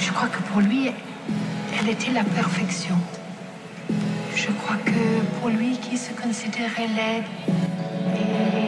Je crois que pour lui, elle était la perfection. Je crois que pour lui qui se considérait laide et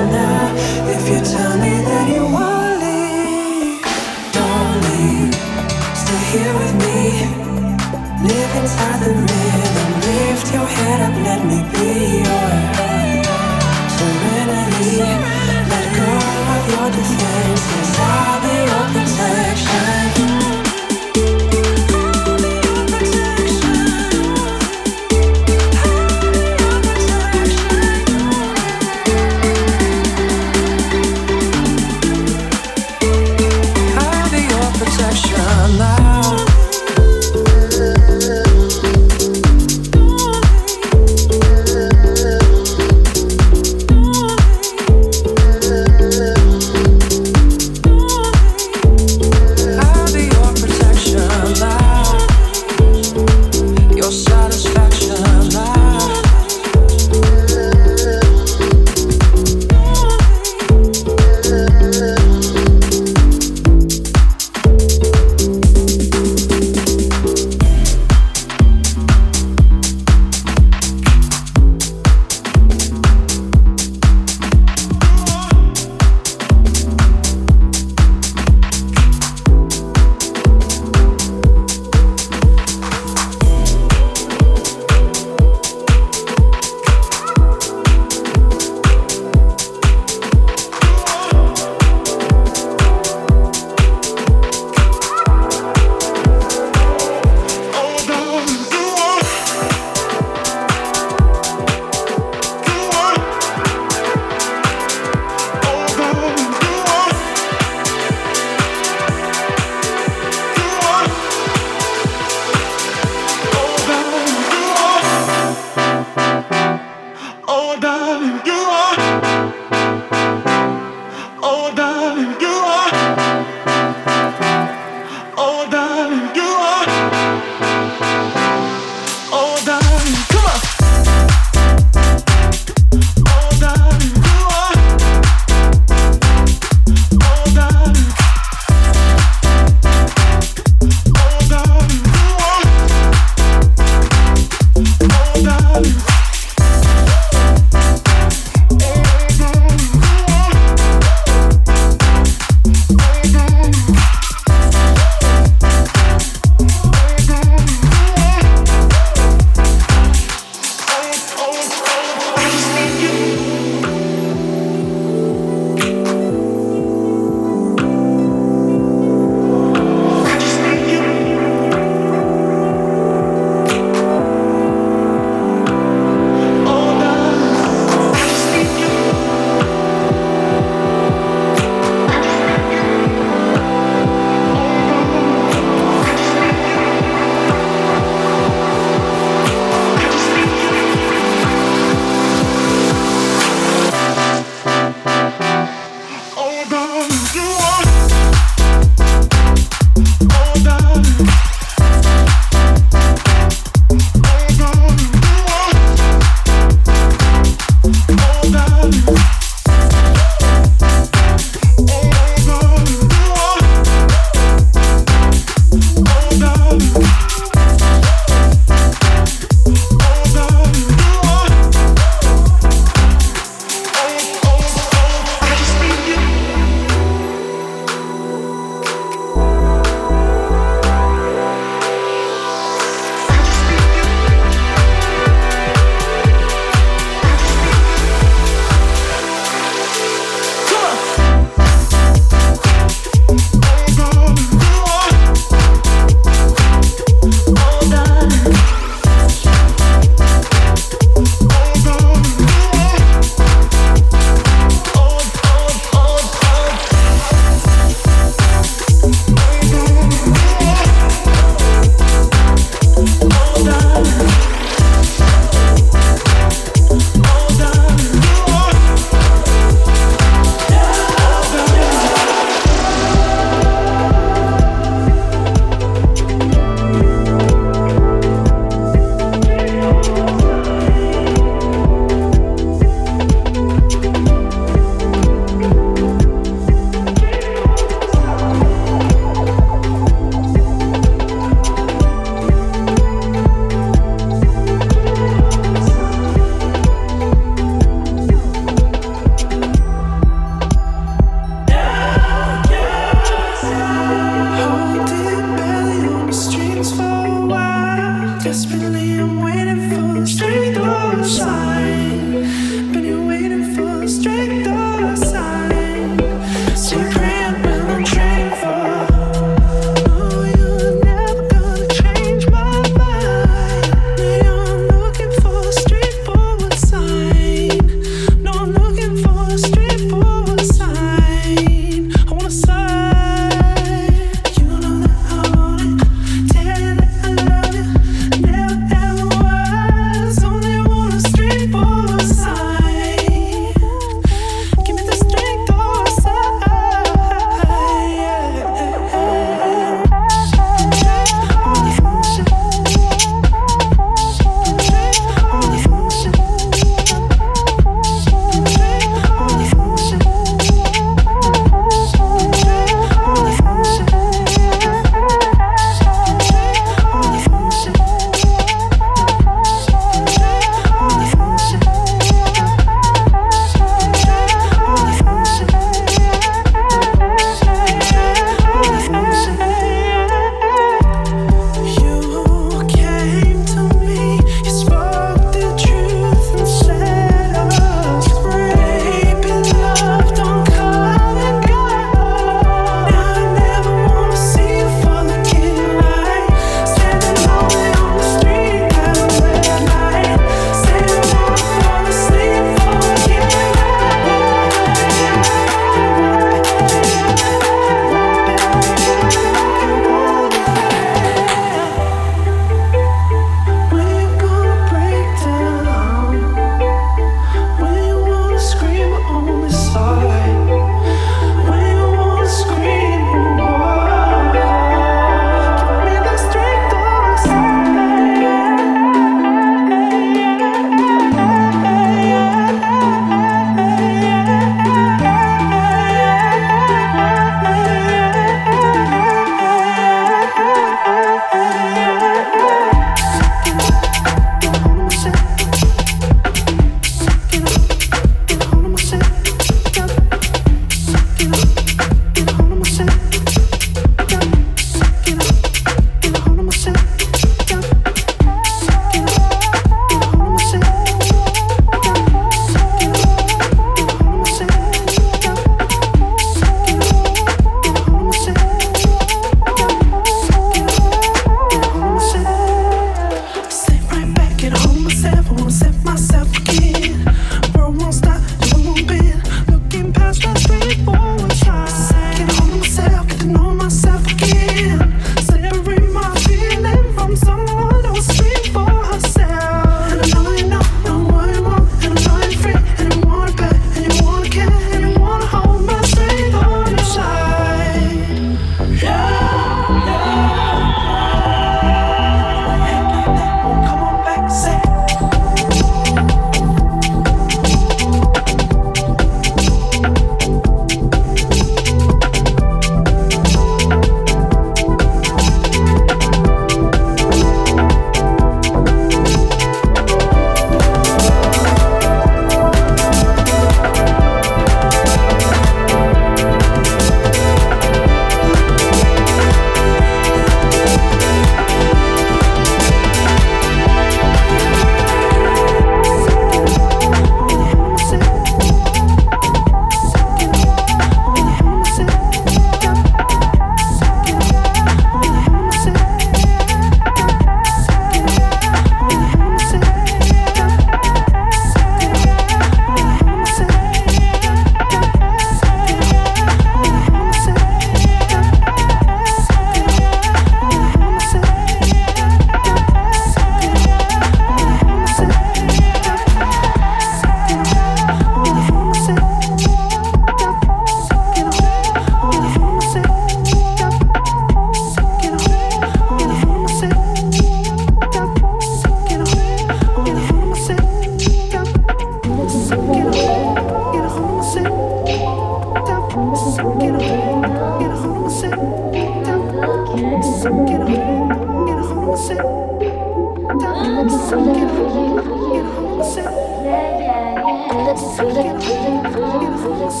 I'm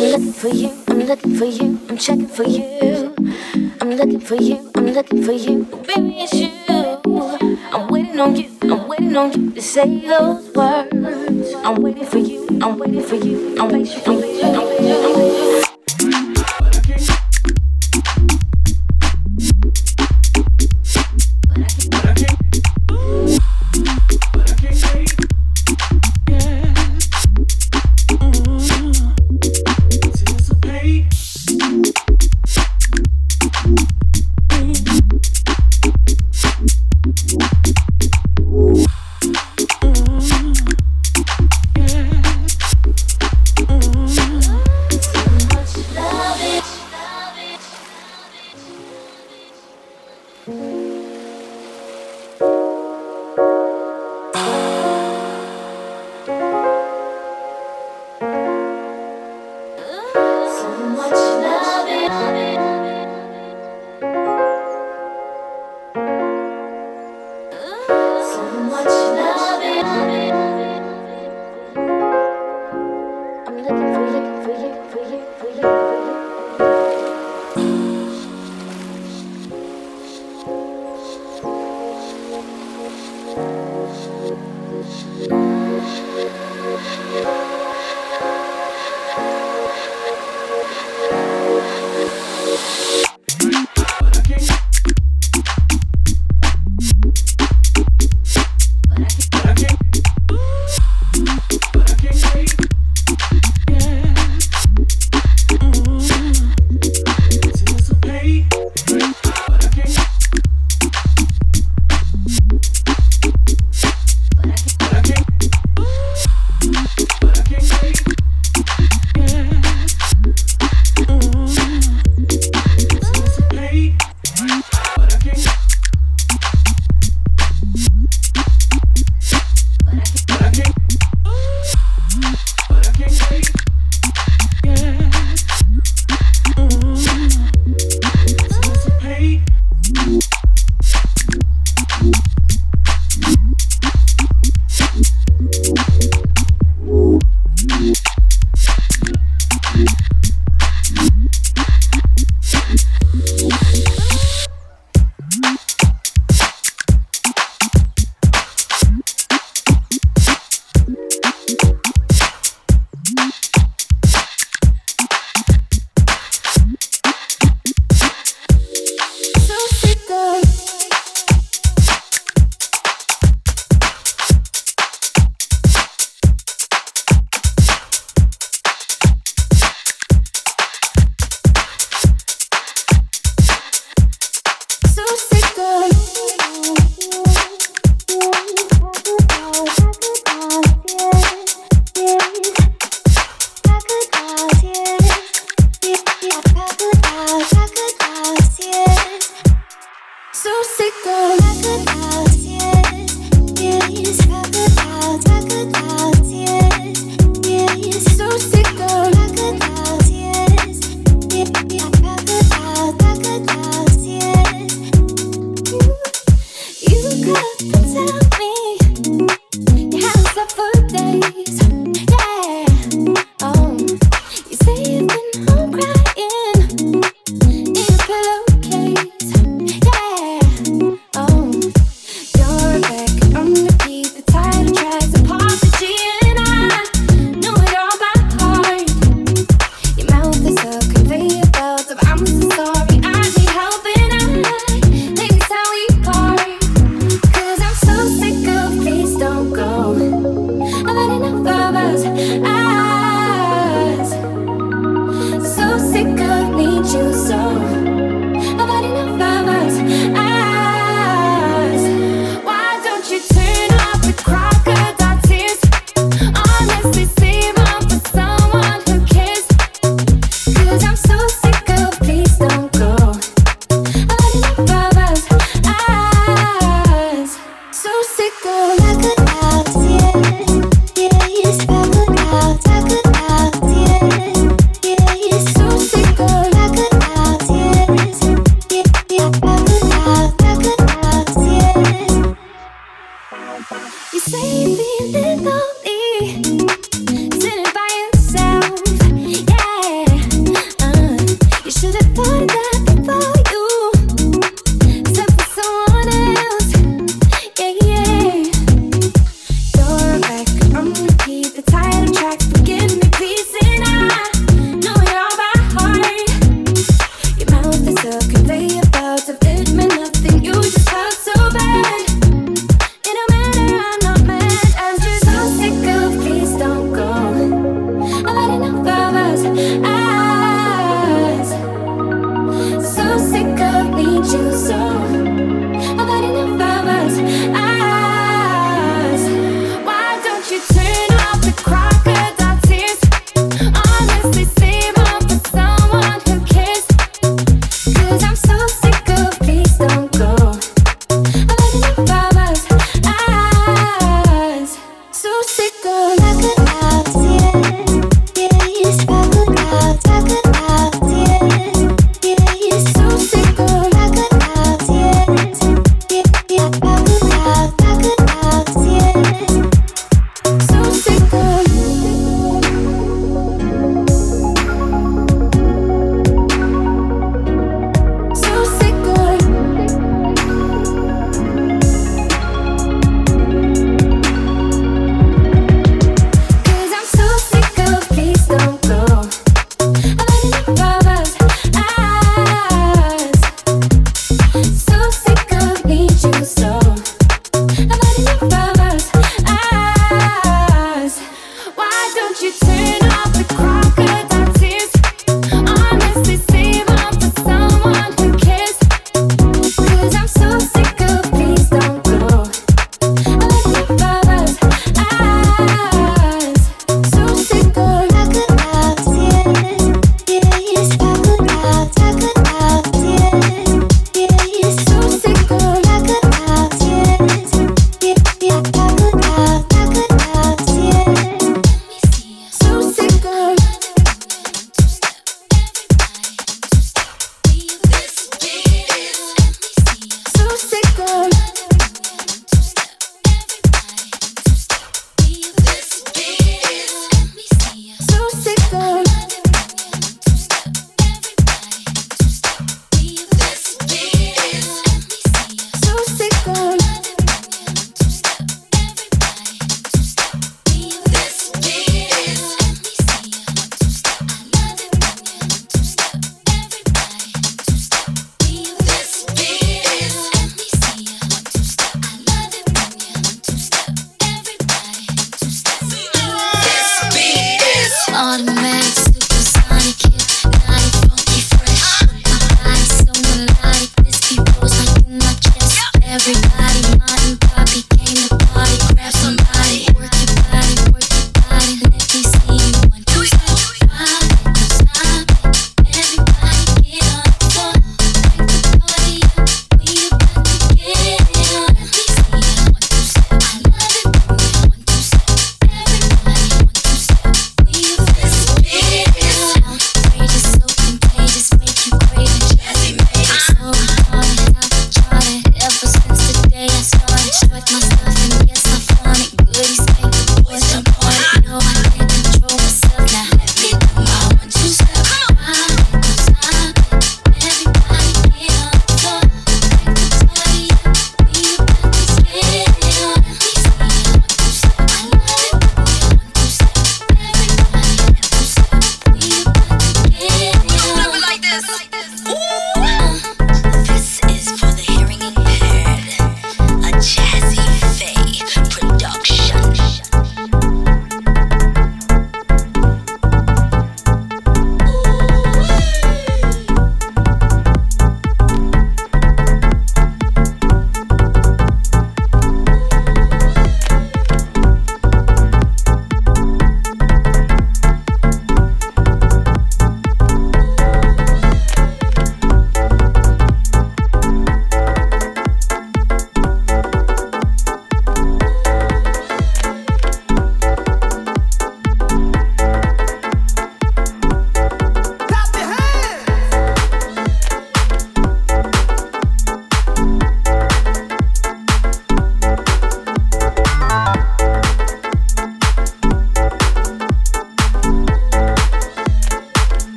looking for you, I'm looking for you, I'm checking for you. I'm looking for you, I'm looking for you, baby, it's you. I'm waiting on you, I'm waiting on you to say those words. I'm waiting for you, I'm waiting for you, I'm waiting for you.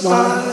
smile.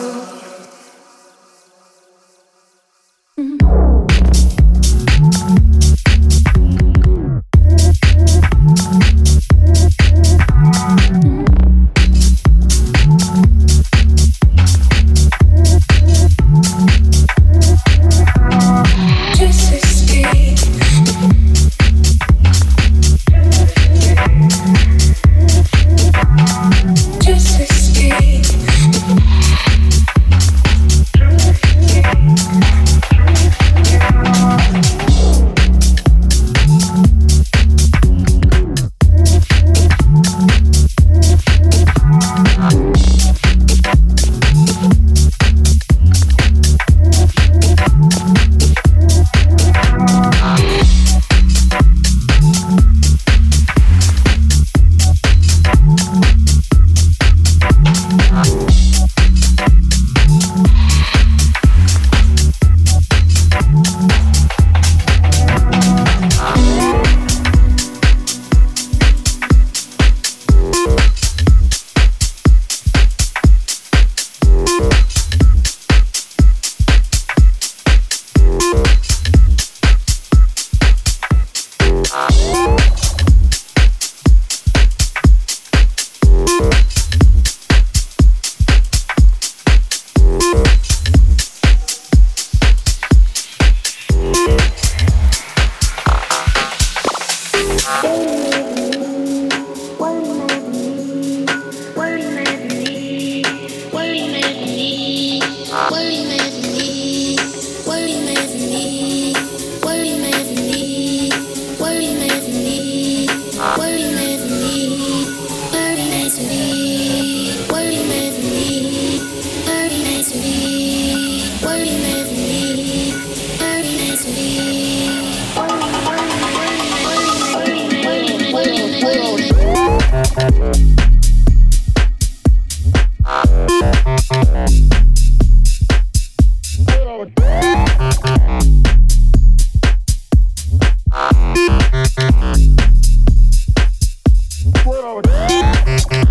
loud.